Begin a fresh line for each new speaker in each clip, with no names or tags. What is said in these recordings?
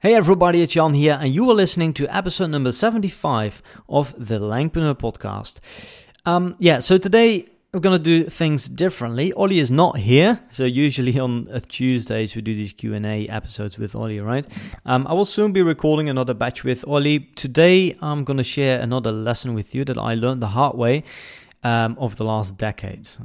Hey everybody, it's Jan here, and you are listening to episode number 75 of the Langpreneur podcast. Um, yeah, so today we're gonna do things differently. Ollie is not here, so usually on uh, Tuesdays we do these Q and A episodes with Ollie, right? Um, I will soon be recording another batch with Ollie. Today I'm gonna share another lesson with you that I learned the hard way um, over the last decades.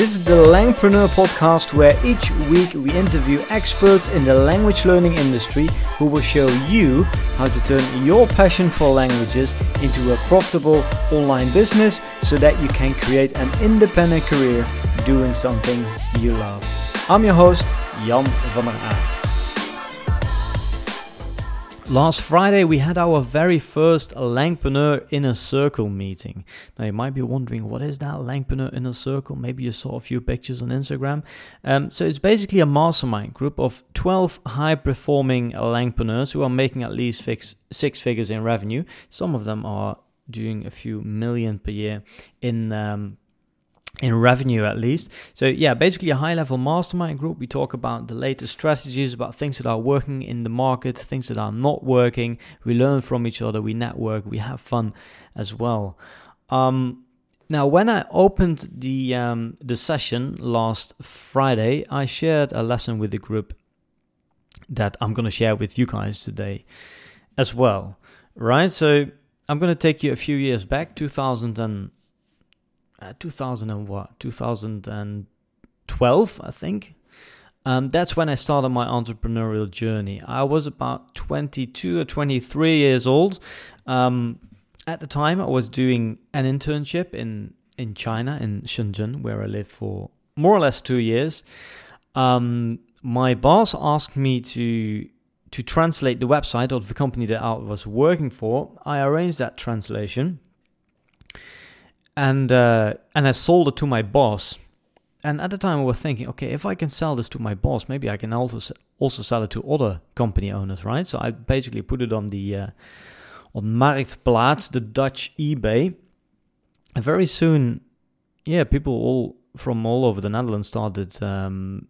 This is the Langpreneur podcast where each week we interview experts in the language learning industry who will show you how to turn your passion for languages into a profitable online business so that you can create an independent career doing something you love. I'm your host, Jan van der Aa. Last Friday, we had our very first Langpreneur Inner Circle meeting. Now, you might be wondering, what is that Langpreneur Inner Circle? Maybe you saw a few pictures on Instagram. Um, so, it's basically a mastermind group of 12 high performing Langpreneurs who are making at least fix, six figures in revenue. Some of them are doing a few million per year in um, in revenue at least. So yeah, basically a high level mastermind group. We talk about the latest strategies, about things that are working in the market, things that are not working. We learn from each other, we network, we have fun as well. Um, now, when I opened the um, the session last Friday, I shared a lesson with the group that I'm going to share with you guys today as well. Right? So I'm going to take you a few years back, 2000 and uh, 2000 and what 2012 i think. Um, that's when i started my entrepreneurial journey. I was about 22 or 23 years old. Um, at the time i was doing an internship in in china in shenzhen where i lived for more or less two years. Um, my boss asked me to to translate the website of the company that i was working for. I arranged that translation and uh, and I sold it to my boss. And at the time, I was thinking, okay, if I can sell this to my boss, maybe I can also also sell it to other company owners, right? So I basically put it on the uh, on Marktplaats, the Dutch eBay. And very soon, yeah, people all from all over the Netherlands started um,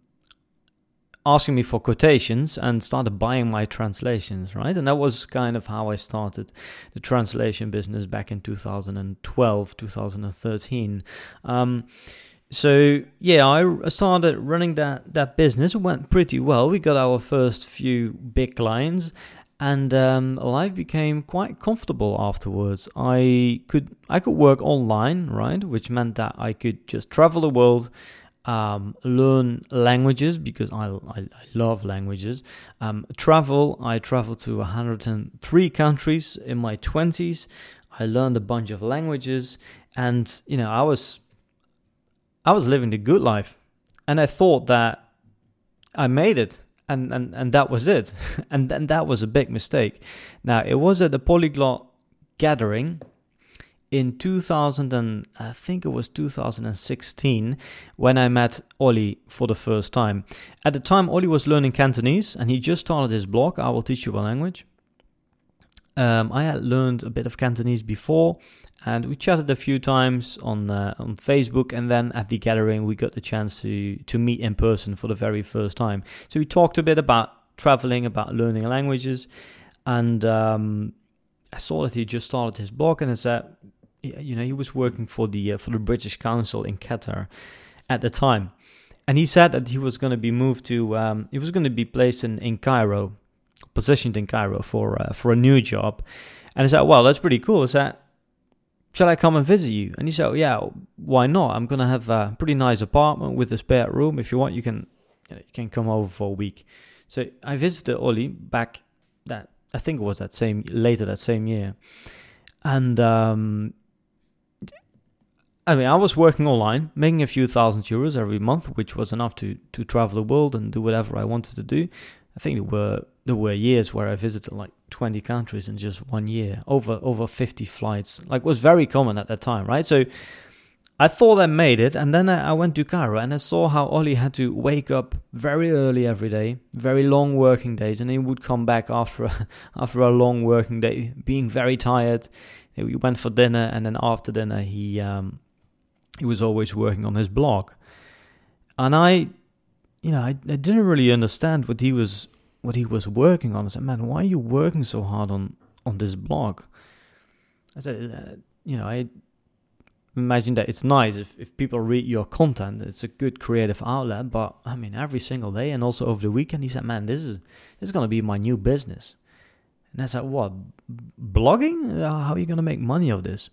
asking me for quotations and started buying my translations, right? And that was kind of how I started the translation business back in 2012, 2013. Um, so yeah, I started running that that business. It went pretty well. We got our first few big clients, and um, life became quite comfortable afterwards. I could I could work online, right, which meant that I could just travel the world um, learn languages because I, I, I love languages. Um, travel, I traveled to 103 countries in my 20s. I learned a bunch of languages, and you know, I was I was living the good life, and I thought that I made it, and and and that was it, and then that was a big mistake. Now it was at the polyglot gathering in 2000 and I think it was 2016 when I met Ollie for the first time. At the time, Ollie was learning Cantonese and he just started his blog. I will teach you a language. Um, I had learned a bit of Cantonese before, and we chatted a few times on uh, on Facebook. And then at the gathering, we got the chance to to meet in person for the very first time. So we talked a bit about traveling, about learning languages, and um, I saw that he just started his blog, and I said, you know, he was working for the uh, for the British Council in Qatar at the time, and he said that he was going to be moved to um, he was going to be placed in, in Cairo, positioned in Cairo for uh, for a new job, and I said, well, that's pretty cool. Is that shall I come and visit you? And he said, yeah, why not? I'm gonna have a pretty nice apartment with a spare room. If you want, you can you, know, you can come over for a week. So I visited Ollie back that I think it was that same later that same year, and um, I mean, I was working online, making a few thousand euros every month, which was enough to to travel the world and do whatever I wanted to do. I think there were there were years where I visited like 20 countries in just one year, over over 50 flights. Like was very common at that time, right? So I thought I made it, and then I, I went to Cairo and I saw how Ollie had to wake up very early every day, very long working days, and he would come back after a, after a long working day, being very tired. We went for dinner, and then after dinner, he um, he was always working on his blog, and I, you know, I, I didn't really understand what he was what he was working on. I said, "Man, why are you working so hard on on this blog?" I said, uh, "You know, I." imagine that it's nice if, if people read your content it's a good creative outlet but i mean every single day and also over the weekend he said man this is this is to be my new business and i said what blogging how are you to make money of this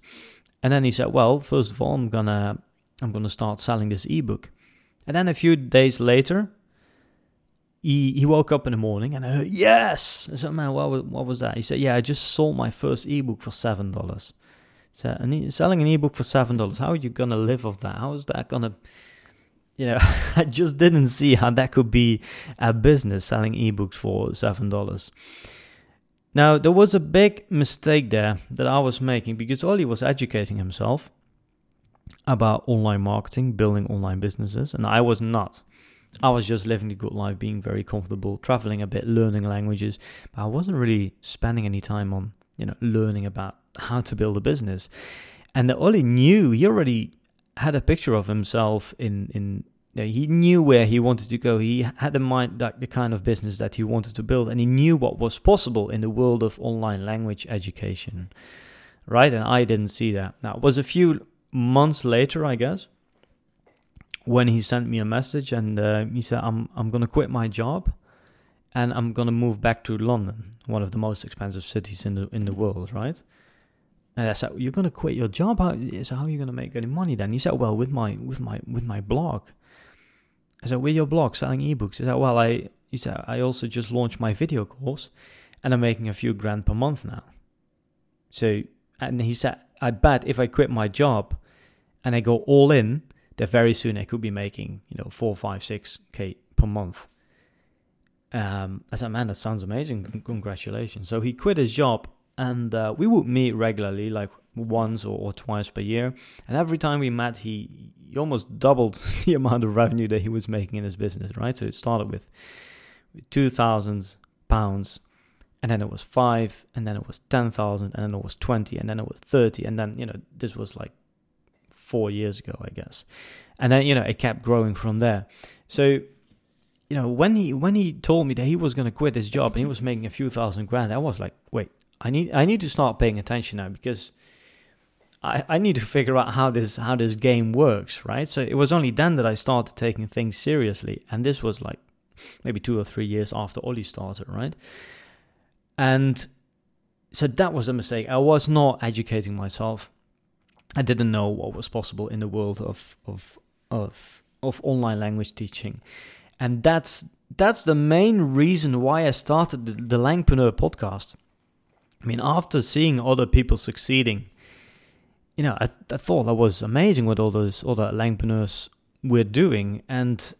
and then he said well first of all i'm gonna i'm gonna start selling this ebook and then a few days later he, he woke up in the morning and I heard, yes! I said, man, what was, what was that? He said, yeah, I just sold my first ebook for $7. So an, selling an ebook for seven dollars, how are you gonna live off that? How is that gonna you know, I just didn't see how that could be a business selling ebooks for seven dollars. Now there was a big mistake there that I was making because Ollie was educating himself about online marketing, building online businesses, and I was not. I was just living the good life, being very comfortable, traveling a bit, learning languages, but I wasn't really spending any time on, you know, learning about how to build a business. And Ollie knew, he already had a picture of himself in, in you know, he knew where he wanted to go. He had in mind that the kind of business that he wanted to build, and he knew what was possible in the world of online language education. Right? And I didn't see that. Now, it was a few months later, I guess, when he sent me a message and uh, he said, I'm, I'm going to quit my job and I'm going to move back to London, one of the most expensive cities in the, in the world, right? And I said, "You're gonna quit your job? How, so how are you gonna make any money then?" He said, "Well, with my with my with my blog." I said, "With your blog selling ebooks?" He said, "Well, I." He said, "I also just launched my video course, and I'm making a few grand per month now." So, and he said, "I bet if I quit my job, and I go all in, that very soon I could be making you know four, five, six k per month." Um, I said, "Man, that sounds amazing! Congratulations!" So he quit his job and uh, we would meet regularly, like once or, or, twice per year. And every time we met, he, he almost doubled the amount of revenue that he was making in his business, right? So it started with two thousand pounds, and then it was five, and then it was ten thousand, and then it was twenty, and then it was thirty, and then you know this was like four years ago, I guess, and then you know it kept growing from there. So you know when he when he told me that he was going to quit his job and he was making a few thousand grand, I was like, wait, I need I need to start paying attention now because I, I need to figure out how this how this game works, right? So it was only then that I started taking things seriously, and this was like maybe two or three years after Ollie started, right? And so that was a mistake. I was not educating myself. I didn't know what was possible in the world of of of of online language teaching, and that's that's the main reason why I started the, the Langpreneur podcast I mean, after seeing other people succeeding, you know, I, I thought that was amazing what all those all the Langpreneurs were doing. And,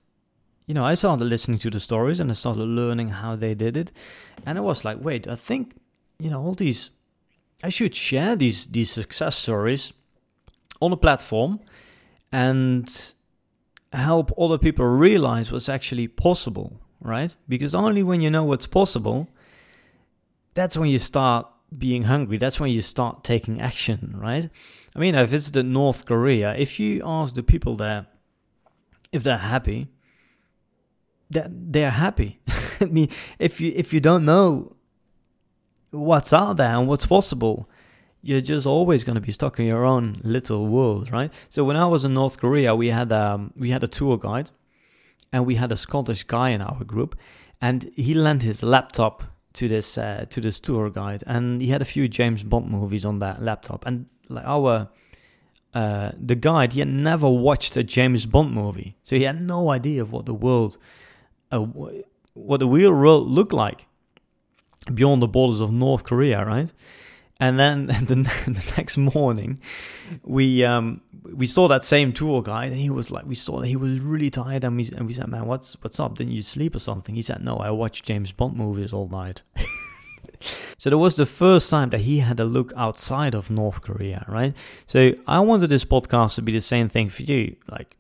you know, I started listening to the stories and I started learning how they did it. And I was like, wait, I think, you know, all these, I should share these, these success stories on a platform and help other people realize what's actually possible, right? Because only when you know what's possible that's when you start being hungry. That's when you start taking action, right? I mean, I visited North Korea. If you ask the people there if they're happy, that they're happy. I mean, if you if you don't know what's out there and what's possible, you're just always going to be stuck in your own little world, right? So when I was in North Korea, we had um we had a tour guide, and we had a Scottish guy in our group, and he lent his laptop to this uh, to this tour guide, and he had a few James Bond movies on that laptop. And like our uh, the guide, he had never watched a James Bond movie, so he had no idea of what the world, uh, what the real world looked like beyond the borders of North Korea, right? And then the, the next morning, we um, we saw that same tour guide, and he was like, we saw that he was really tired, and we and we said, man, what's what's up? Didn't you sleep or something? He said, no, I watched James Bond movies all night. so that was the first time that he had a look outside of North Korea, right? So I wanted this podcast to be the same thing for you. Like,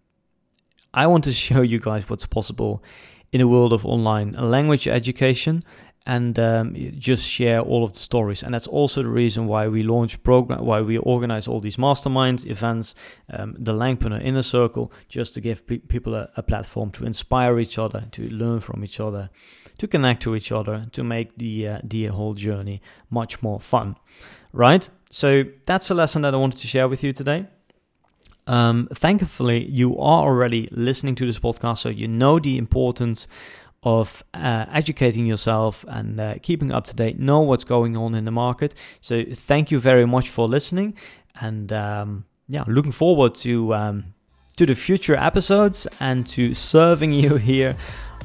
I want to show you guys what's possible in the world of online language education and um, just share all of the stories. And that's also the reason why we launch program, why we organize all these mastermind events, um, the Langpreneur Inner Circle, just to give pe- people a, a, platform to inspire each other, to learn from each other, to connect to each other, to make the uh, the whole journey much more fun. Right. So that's a lesson that I wanted to share with you today. Um, thankfully, you are already listening to this podcast, so you know the importance of uh, educating yourself and uh, keeping up to date, know what's going on in the market. So, thank you very much for listening, and um, yeah, looking forward to um, to the future episodes and to serving you here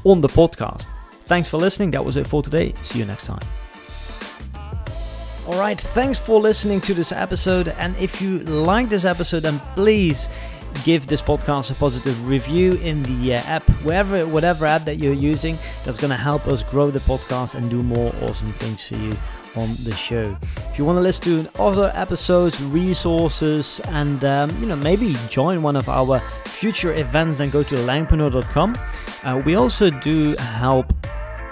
on the podcast. Thanks for listening. That was it for today. See you next time. All right, thanks for listening to this episode. And if you like this episode, then please give this podcast a positive review in the uh, app, wherever, whatever app that you're using. That's going to help us grow the podcast and do more awesome things for you on the show. If you want to listen to other episodes, resources, and um, you know maybe join one of our future events, then go to langpreneur.com. Uh, we also do help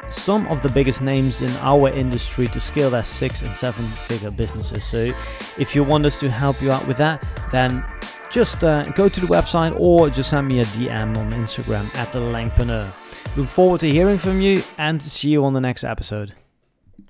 some of the biggest names in our industry to scale their six and seven figure businesses. So, if you want us to help you out with that, then just uh, go to the website or just send me a DM on Instagram at the Langpreneur. Look forward to hearing from you and see you on the next episode.